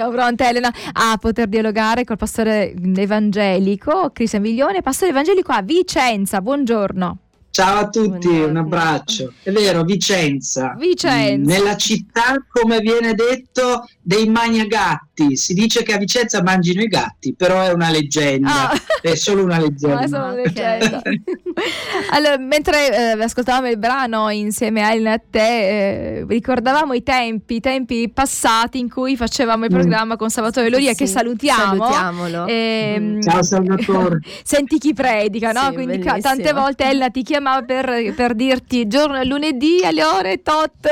Siamo pronte Elena a poter dialogare col pastore evangelico Cristian Viglione, pastore evangelico a Vicenza. Buongiorno. Ciao a tutti, un abbraccio. È vero, Vicenza. Vicenza. Nella città, come viene detto, dei magnagatti. Si dice che a Vicenza mangino i gatti, però è una leggenda. Ah. È solo una leggenda. Solo una leggenda. allora, mentre eh, ascoltavamo il brano insieme a Elena e a te, eh, ricordavamo i tempi, i tempi passati in cui facevamo il mm. programma mm. con Salvatore Loria, sì, che salutiamo. Salutiamolo. E, mm. Ciao Salvatore. Senti chi predica, no? Sì, Quindi bellissimo. tante volte Elena ti chiamava per, per, dirti giorno lunedì alle ore tot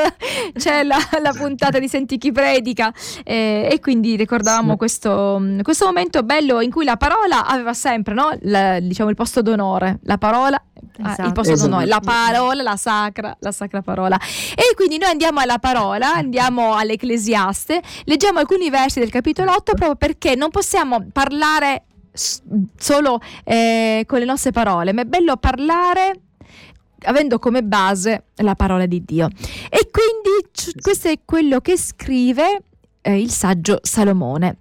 c'è la, la puntata di Senti chi predica. Eh, e quindi ricordavamo sì. questo, questo, momento bello in cui la parola aveva sempre no? la, diciamo, il posto d'onore. La parola Esatto. Ah, il posto esatto. d'onore, la parola, la sacra, la sacra parola. E quindi noi andiamo alla parola, andiamo all'Ecclesiaste, leggiamo alcuni versi del capitolo 8 proprio perché non possiamo parlare solo eh, con le nostre parole, ma è bello parlare avendo come base la parola di Dio. E quindi questo è quello che scrive eh, il saggio Salomone.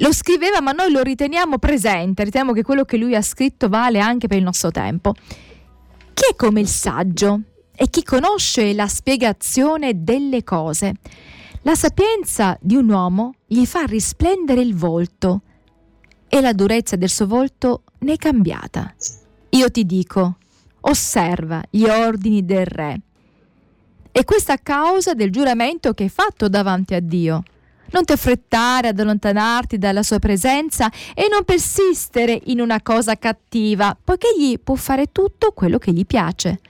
Lo scriveva, ma noi lo riteniamo presente, riteniamo che quello che lui ha scritto vale anche per il nostro tempo. Chi è come il saggio? E chi conosce la spiegazione delle cose? La sapienza di un uomo gli fa risplendere il volto e la durezza del suo volto ne è cambiata. Io ti dico, osserva gli ordini del re. E questa a causa del giuramento che hai fatto davanti a Dio. Non ti affrettare ad allontanarti dalla sua presenza e non persistere in una cosa cattiva, poiché egli può fare tutto quello che gli piace.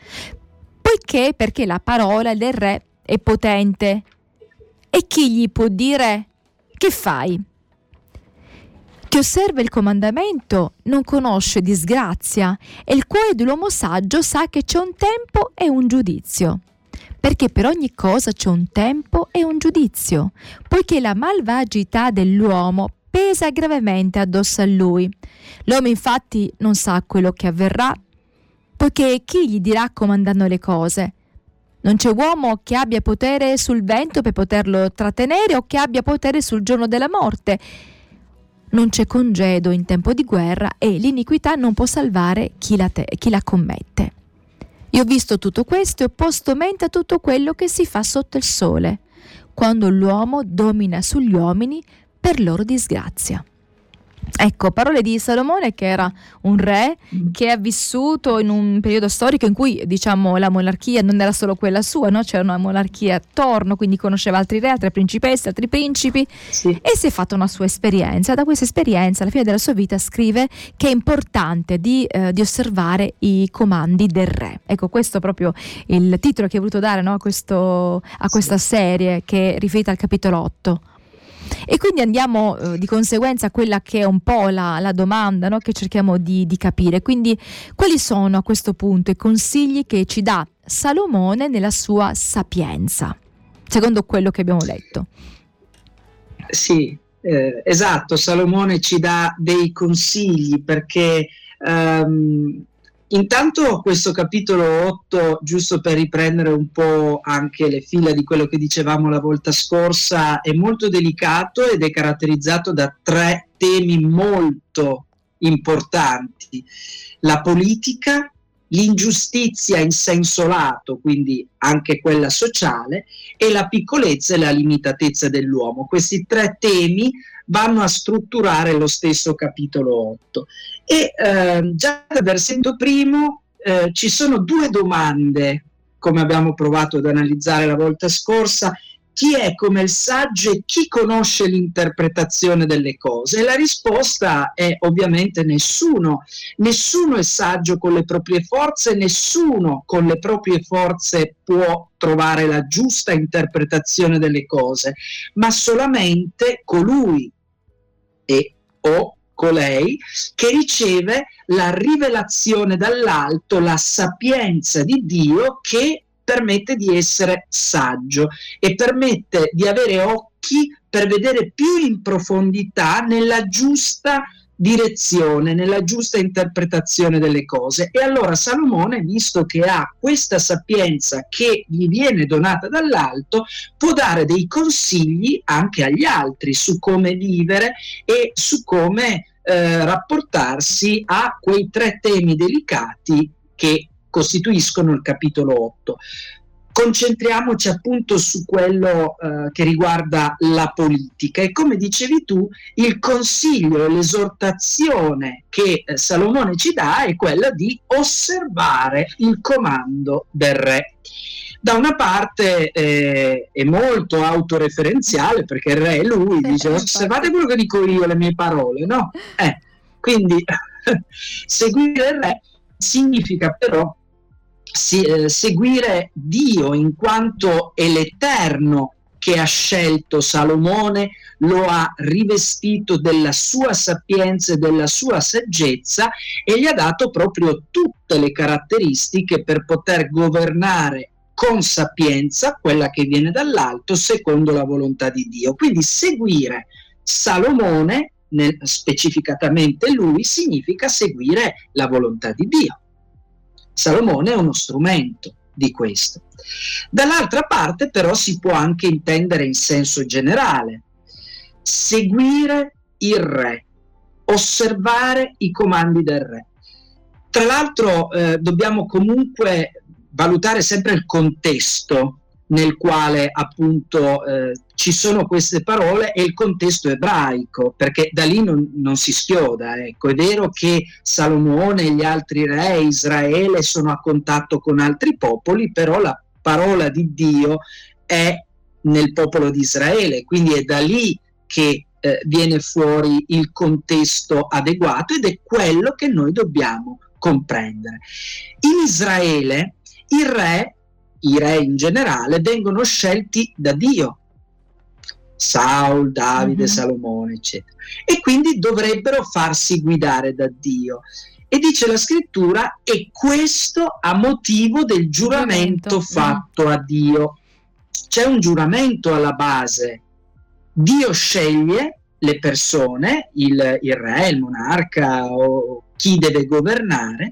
Poiché, perché la parola del re è potente. E chi gli può dire che fai? Chi osserva il comandamento non conosce disgrazia e il cuore dell'uomo saggio sa che c'è un tempo e un giudizio. Perché per ogni cosa c'è un tempo e un giudizio, poiché la malvagità dell'uomo pesa gravemente addosso a lui. L'uomo infatti non sa quello che avverrà, poiché chi gli dirà comandando le cose? Non c'è uomo che abbia potere sul vento per poterlo trattenere o che abbia potere sul giorno della morte non c'è congedo in tempo di guerra e l'iniquità non può salvare chi la, te- chi la commette. Io ho visto tutto questo e ho posto mente a tutto quello che si fa sotto il sole, quando l'uomo domina sugli uomini per loro disgrazia. Ecco, parole di Salomone che era un re mm. che ha vissuto in un periodo storico in cui diciamo la monarchia non era solo quella sua, no? c'era una monarchia attorno, quindi conosceva altri re, altre principesse, altri principi sì. e si è fatta una sua esperienza. Da questa esperienza, alla fine della sua vita, scrive che è importante di, eh, di osservare i comandi del re. Ecco, questo è proprio il titolo che ha voluto dare no? a, questo, a, questa sì. serie che è riferita al capitolo 8. E quindi andiamo eh, di conseguenza a quella che è un po' la, la domanda no? che cerchiamo di, di capire. Quindi quali sono a questo punto i consigli che ci dà Salomone nella sua sapienza, secondo quello che abbiamo letto? Sì, eh, esatto, Salomone ci dà dei consigli perché um, Intanto questo capitolo 8, giusto per riprendere un po' anche le fila di quello che dicevamo la volta scorsa, è molto delicato ed è caratterizzato da tre temi molto importanti. La politica, l'ingiustizia in senso lato, quindi anche quella sociale, e la piccolezza e la limitatezza dell'uomo. Questi tre temi vanno a strutturare lo stesso capitolo 8. E eh, già dal versetto primo eh, ci sono due domande, come abbiamo provato ad analizzare la volta scorsa, chi è come il saggio e chi conosce l'interpretazione delle cose? E la risposta è ovviamente nessuno. Nessuno è saggio con le proprie forze, nessuno con le proprie forze può trovare la giusta interpretazione delle cose, ma solamente colui e o colei che riceve la rivelazione dall'alto, la sapienza di Dio che permette di essere saggio e permette di avere occhi per vedere più in profondità nella giusta direzione, nella giusta interpretazione delle cose. E allora Salomone, visto che ha questa sapienza che gli viene donata dall'alto, può dare dei consigli anche agli altri su come vivere e su come eh, rapportarsi a quei tre temi delicati che costituiscono il capitolo 8 concentriamoci appunto su quello eh, che riguarda la politica e come dicevi tu il consiglio l'esortazione che eh, Salomone ci dà è quella di osservare il comando del re. Da una parte eh, è molto autoreferenziale perché il re è lui, dice osservate quello che dico io, le mie parole, no? Eh, quindi seguire il re significa però si, eh, seguire Dio in quanto è l'Eterno che ha scelto Salomone, lo ha rivestito della sua sapienza e della sua saggezza e gli ha dato proprio tutte le caratteristiche per poter governare con sapienza quella che viene dall'alto secondo la volontà di Dio. Quindi seguire Salomone, nel, specificatamente lui, significa seguire la volontà di Dio. Salomone è uno strumento di questo. Dall'altra parte però si può anche intendere in senso generale, seguire il re, osservare i comandi del re. Tra l'altro eh, dobbiamo comunque valutare sempre il contesto nel quale appunto eh, ci sono queste parole e il contesto ebraico, perché da lì non, non, si schioda. Ecco. È vero che Salomone e gli altri re, Israele, sono a contatto con altri popoli, però la parola di Dio è nel popolo di Israele, quindi è da lì che eh, viene fuori il contesto adeguato ed è quello che noi dobbiamo comprendere. In Israele il re i re in generale vengono scelti da Dio. Saul, Davide, mm-hmm. Salomone, eccetera. E quindi dovrebbero farsi guidare da Dio. E dice la scrittura, e questo a motivo del giuramento, giuramento. fatto mm. a Dio. C'è un giuramento alla base. Dio sceglie le persone, il, il re, il monarca o chi deve governare,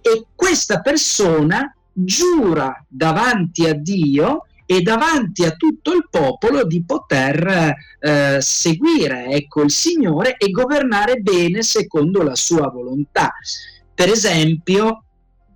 e questa persona giura davanti a Dio e davanti a tutto il popolo di poter eh, seguire ecco, il Signore e governare bene secondo la sua volontà. Per esempio,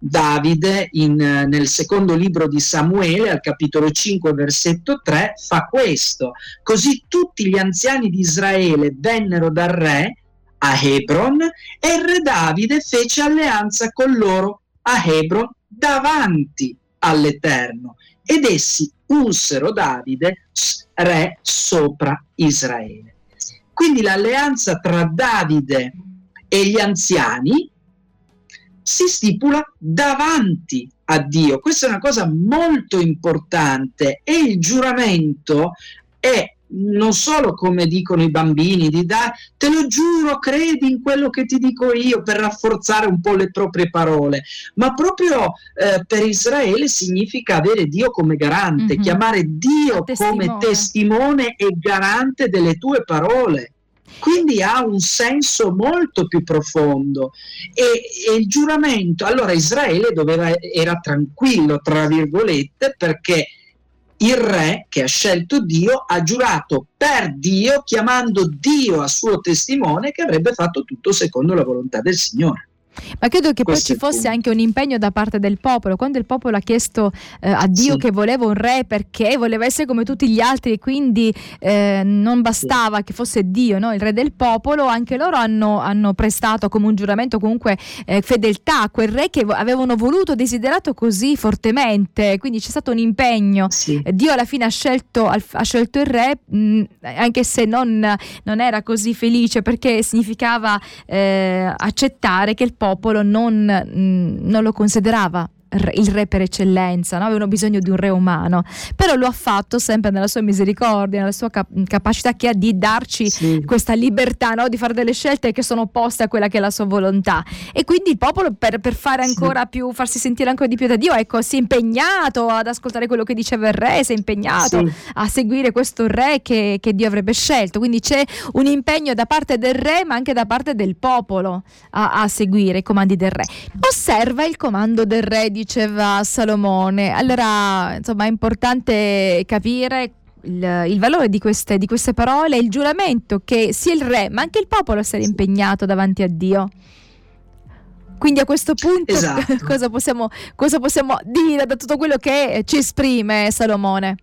Davide in, nel secondo libro di Samuele, al capitolo 5, versetto 3, fa questo. Così tutti gli anziani di Israele vennero dal re a Hebron e il re Davide fece alleanza con loro a Hebron davanti all'Eterno ed essi unsero Davide re sopra Israele. Quindi l'alleanza tra Davide e gli anziani si stipula davanti a Dio. Questa è una cosa molto importante e il giuramento è non solo come dicono i bambini, di dare, te lo giuro, credi in quello che ti dico io per rafforzare un po' le proprie parole, ma proprio eh, per Israele significa avere Dio come garante, mm-hmm. chiamare Dio testimone. come testimone e garante delle tue parole. Quindi ha un senso molto più profondo e, e il giuramento, allora Israele doveva, era tranquillo, tra virgolette, perché il re che ha scelto Dio ha giurato per Dio, chiamando Dio a suo testimone che avrebbe fatto tutto secondo la volontà del Signore. Ma credo che Questo poi ci fosse anche un impegno da parte del popolo. Quando il popolo ha chiesto eh, a Dio sì. che voleva un re perché voleva essere come tutti gli altri e quindi eh, non bastava sì. che fosse Dio, no? il re del popolo, anche loro hanno, hanno prestato come un giuramento comunque eh, fedeltà a quel re che avevano voluto, desiderato così fortemente. Quindi c'è stato un impegno. Sì. Dio alla fine ha scelto, ha scelto il re, mh, anche se non, non, era così felice perché significava eh, accettare che il popolo non, mm, non lo considerava il re per eccellenza, no? avevano bisogno di un re umano, però lo ha fatto sempre nella sua misericordia, nella sua cap- capacità che ha di darci sì. questa libertà, no? di fare delle scelte che sono opposte a quella che è la sua volontà. E quindi il popolo per, per fare ancora sì. più, farsi sentire ancora di più da Dio, ecco, si è impegnato ad ascoltare quello che diceva il re, si è impegnato sì. a seguire questo re che, che Dio avrebbe scelto. Quindi c'è un impegno da parte del re, ma anche da parte del popolo a, a seguire i comandi del re. Osserva il comando del re, diceva Salomone. Allora, insomma, è importante capire il, il, valore di queste, di queste parole e il giuramento che sia il re ma anche il popolo sia impegnato davanti a Dio. Quindi a questo punto esatto. cosa, possiamo, cosa possiamo dire da tutto quello che ci esprime Salomone?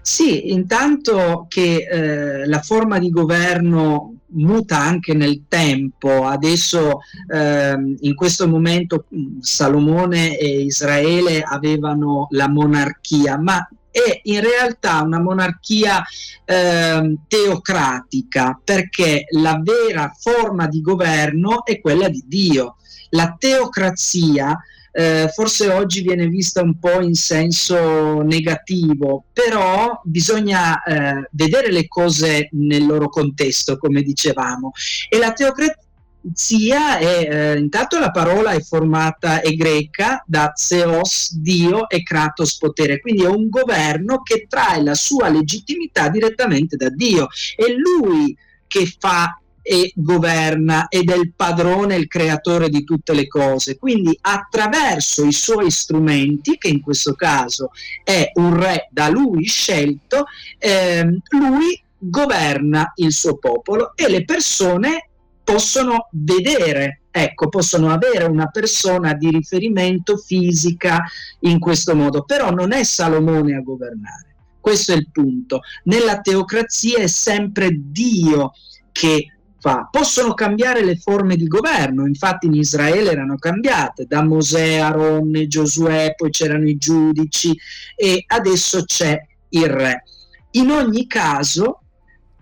Sì, intanto che eh, la forma di governo muta anche nel tempo. Adesso eh, in questo momento Salomone e Israele avevano la monarchia, ma è in realtà una monarchia eh, teocratica perché la vera forma di governo è quella di Dio. La teocrazia eh, forse oggi viene vista un po' in senso negativo, però bisogna eh, vedere le cose nel loro contesto, come dicevamo. E la teocrazia è, eh, intanto la parola è formata, è greca, da Zeos, Dio, e Kratos, potere, quindi è un governo che trae la sua legittimità direttamente da Dio. È lui che fa e governa ed è il padrone, il creatore di tutte le cose. Quindi attraverso i suoi strumenti, che in questo caso è un re da lui scelto, ehm, lui governa il suo popolo e le persone possono vedere ecco, possono avere una persona di riferimento fisica in questo modo, però non è Salomone a governare. Questo è il punto. Nella teocrazia è sempre Dio che fa. Possono cambiare le forme di governo, infatti in Israele erano cambiate, da Mosè, Aronne, Giosuè, poi c'erano i giudici e adesso c'è il re. In ogni caso,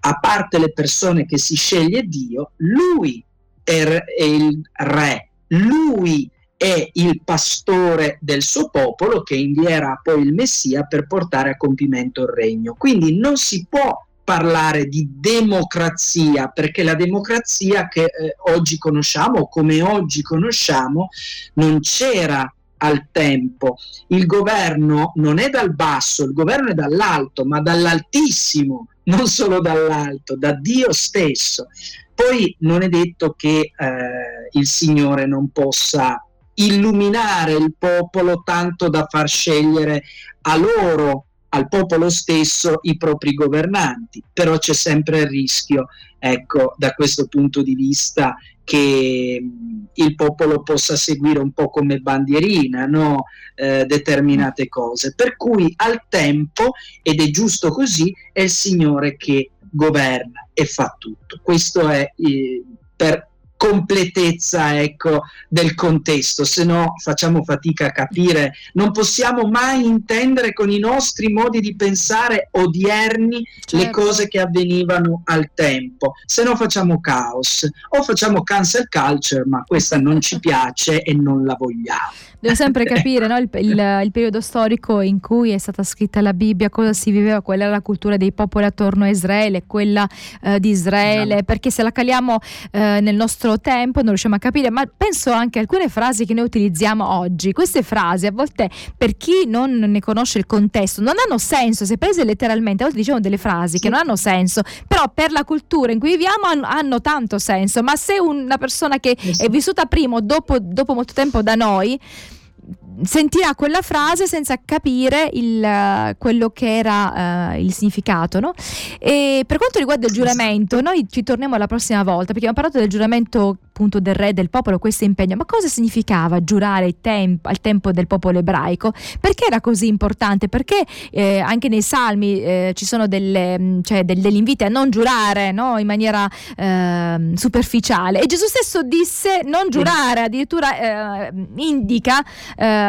a parte le persone che si sceglie Dio, lui è, il re, lui è il pastore del suo popolo che invierà poi il Messia per portare a compimento il regno. Quindi non si può parlare di democrazia, perché la democrazia che eh, oggi conosciamo, come oggi conosciamo, non c'era al tempo. Il governo non è dal basso, il governo è dall'alto, ma dall'altissimo, non solo dall'alto, da Dio stesso. Poi non è detto che eh, il Signore non possa illuminare il popolo tanto da far scegliere a loro al popolo stesso i propri governanti, però c'è sempre il rischio, ecco, da questo punto di vista che il popolo possa seguire un po' come bandierina no? eh, determinate cose. Per cui al tempo, ed è giusto così, è il Signore che governa e fa tutto. Questo è eh, per completezza ecco, del contesto, se no facciamo fatica a capire, non possiamo mai intendere con i nostri modi di pensare odierni certo. le cose che avvenivano al tempo, se no facciamo caos o facciamo cancel culture, ma questa non ci piace e non la vogliamo. Devo sempre capire no? il, il, il, periodo storico in cui è stata scritta la Bibbia, cosa si viveva, qual era la cultura dei popoli attorno a Israele, quella eh, di Israele, esatto. perché se la caliamo eh, nel nostro tempo non riusciamo a capire, ma penso anche a alcune frasi che noi utilizziamo oggi. Queste frasi a volte per chi non ne conosce il contesto non hanno senso, se prese letteralmente, a volte diciamo delle frasi sì. che non hanno senso, però per la cultura in cui viviamo hanno, hanno tanto senso, ma se una persona che sì. è vissuta prima o dopo, dopo molto tempo da noi, sentirà quella frase senza capire il, quello che era uh, il significato. No? Per quanto riguarda il giuramento, noi ci torniamo la prossima volta perché abbiamo parlato del giuramento appunto del re del popolo, questo impegno. Ma cosa significava giurare temp- al tempo del popolo ebraico? Perché era così importante? Perché eh, anche nei salmi eh, ci sono delle, mm, cioè, del, degli inviti a non giurare no? in maniera eh, superficiale. E Gesù stesso disse non giurare, addirittura eh, indica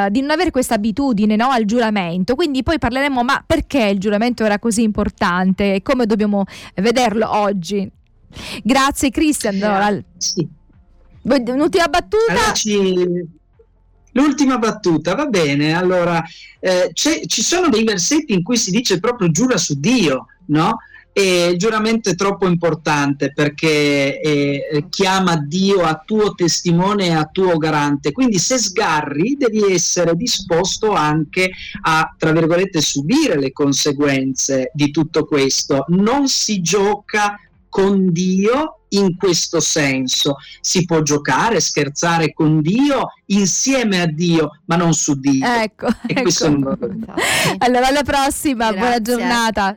eh, di non avere questa abitudine no? al giuramento. Quindi poi parleremo, ma perché il giuramento era così importante e come dobbiamo vederlo oggi? Grazie Cristian. Allora, sì. Un'ultima battuta. Allora. L'ultima battuta, va bene, allora eh, ci sono dei versetti in cui si dice proprio giura su Dio, no? E il giuramento è troppo importante perché eh, chiama Dio a tuo testimone e a tuo garante. Quindi se sgarri devi essere disposto anche a, tra virgolette, subire le conseguenze di tutto questo. Non si gioca con Dio in questo senso. Si può giocare, scherzare con Dio, insieme a Dio, ma non su Dio. Ecco, ecco. Non... allora alla prossima, Grazie. buona giornata.